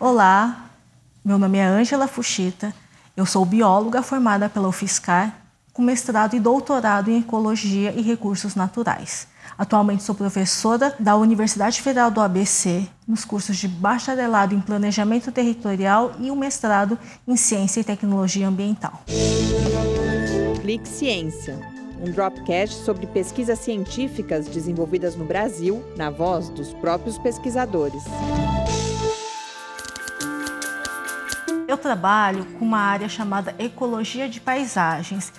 Olá, meu nome é Ângela Fuchita, eu sou bióloga formada pela UFSCar, com mestrado e doutorado em Ecologia e Recursos Naturais. Atualmente sou professora da Universidade Federal do ABC, nos cursos de bacharelado em Planejamento Territorial e o mestrado em Ciência e Tecnologia Ambiental. Clique Ciência, um dropcast sobre pesquisas científicas desenvolvidas no Brasil, na voz dos próprios pesquisadores. Eu trabalho com uma área chamada Ecologia de Paisagens.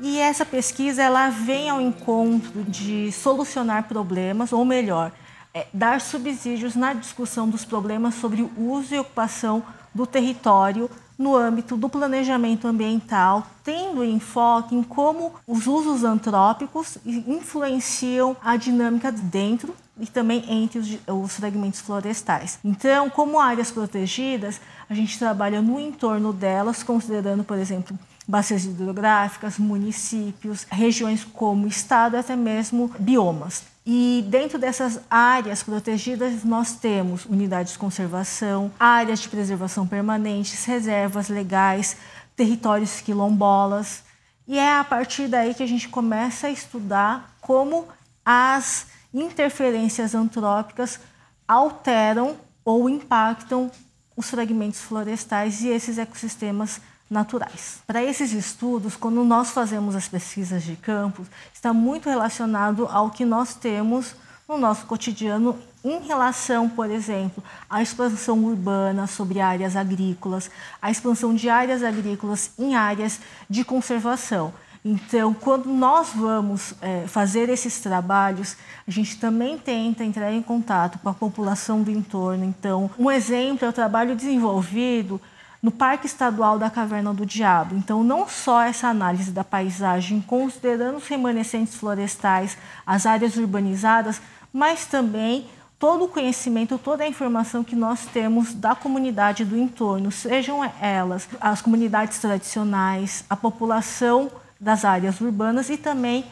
E essa pesquisa ela vem ao encontro de solucionar problemas, ou melhor, é, dar subsídios na discussão dos problemas sobre o uso e ocupação do território no âmbito do planejamento ambiental, tendo enfoque em como os usos antrópicos influenciam a dinâmica dentro e também entre os, os fragmentos florestais. Então, como áreas protegidas, a gente trabalha no entorno delas, considerando, por exemplo, bacias hidrográficas, municípios, regiões como estado, até mesmo biomas. E dentro dessas áreas protegidas, nós temos unidades de conservação, áreas de preservação permanentes, reservas legais, territórios quilombolas. E é a partir daí que a gente começa a estudar como as interferências antrópicas alteram ou impactam os fragmentos florestais e esses ecossistemas naturais. Para esses estudos, quando nós fazemos as pesquisas de campo, está muito relacionado ao que nós temos no nosso cotidiano em relação, por exemplo, à expansão urbana sobre áreas agrícolas, à expansão de áreas agrícolas em áreas de conservação. Então, quando nós vamos é, fazer esses trabalhos, a gente também tenta entrar em contato com a população do entorno. Então, um exemplo é o trabalho desenvolvido no Parque Estadual da Caverna do Diabo. Então, não só essa análise da paisagem, considerando os remanescentes florestais, as áreas urbanizadas, mas também todo o conhecimento, toda a informação que nós temos da comunidade do entorno, sejam elas as comunidades tradicionais, a população das áreas urbanas e também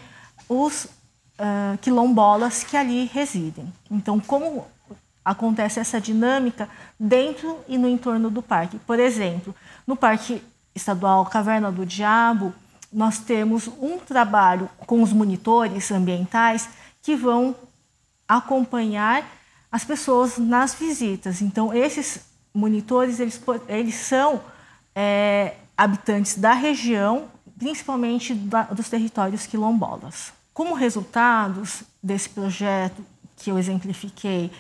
os uh, quilombolas que ali residem. Então, como acontece essa dinâmica dentro e no entorno do parque? Por exemplo, no Parque Estadual Caverna do Diabo, nós temos um trabalho com os monitores ambientais que vão acompanhar as pessoas nas visitas. Então, esses monitores, eles, eles são é, habitantes da região principalmente da, dos territórios quilombolas. Como resultados desse projeto que eu exemplifiquei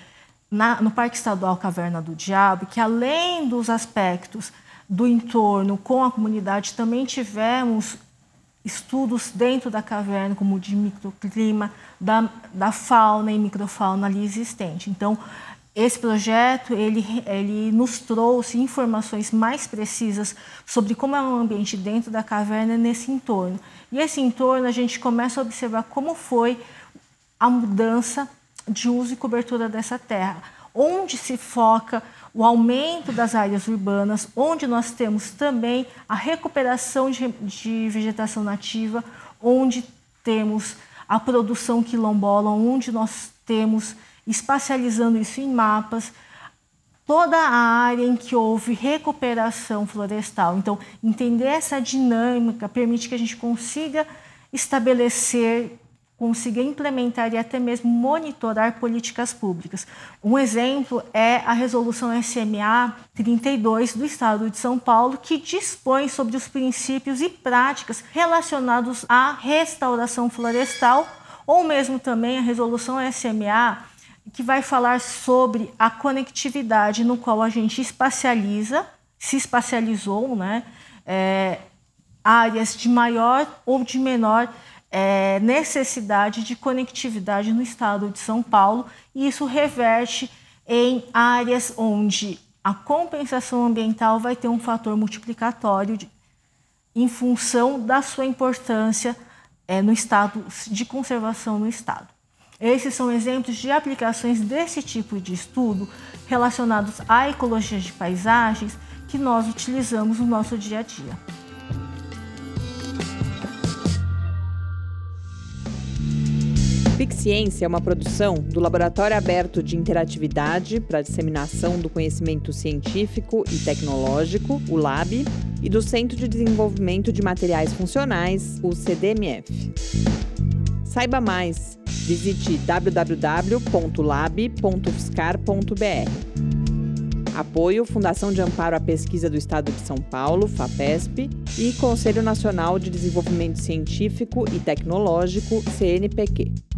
na, no Parque Estadual Caverna do Diabo, que além dos aspectos do entorno com a comunidade, também tivemos estudos dentro da caverna, como de microclima, da, da fauna e microfauna ali existente. Então, esse projeto ele, ele nos trouxe informações mais precisas sobre como é o ambiente dentro da caverna nesse entorno. E esse entorno a gente começa a observar como foi a mudança de uso e cobertura dessa terra, onde se foca o aumento das áreas urbanas, onde nós temos também a recuperação de, de vegetação nativa, onde temos a produção quilombola, onde nós temos espacializando isso em mapas, toda a área em que houve recuperação florestal. Então, entender essa dinâmica permite que a gente consiga estabelecer, consiga implementar e até mesmo monitorar políticas públicas. Um exemplo é a resolução SMA 32 do Estado de São Paulo, que dispõe sobre os princípios e práticas relacionados à restauração florestal, ou mesmo também a resolução SMA que vai falar sobre a conectividade no qual a gente espacializa, se espacializou, né? É, áreas de maior ou de menor é, necessidade de conectividade no estado de São Paulo, e isso reverte em áreas onde a compensação ambiental vai ter um fator multiplicatório de, em função da sua importância é, no estado de conservação no estado. Esses são exemplos de aplicações desse tipo de estudo relacionados à ecologia de paisagens que nós utilizamos no nosso dia a dia. Clique Ciência é uma produção do Laboratório Aberto de Interatividade para Disseminação do Conhecimento Científico e Tecnológico, o LAB, e do Centro de Desenvolvimento de Materiais Funcionais, o CDMF. Saiba mais, visite www.lab.fiscar.br. Apoio Fundação de Amparo à Pesquisa do Estado de São Paulo, FAPESP, e Conselho Nacional de Desenvolvimento Científico e Tecnológico, CNPq.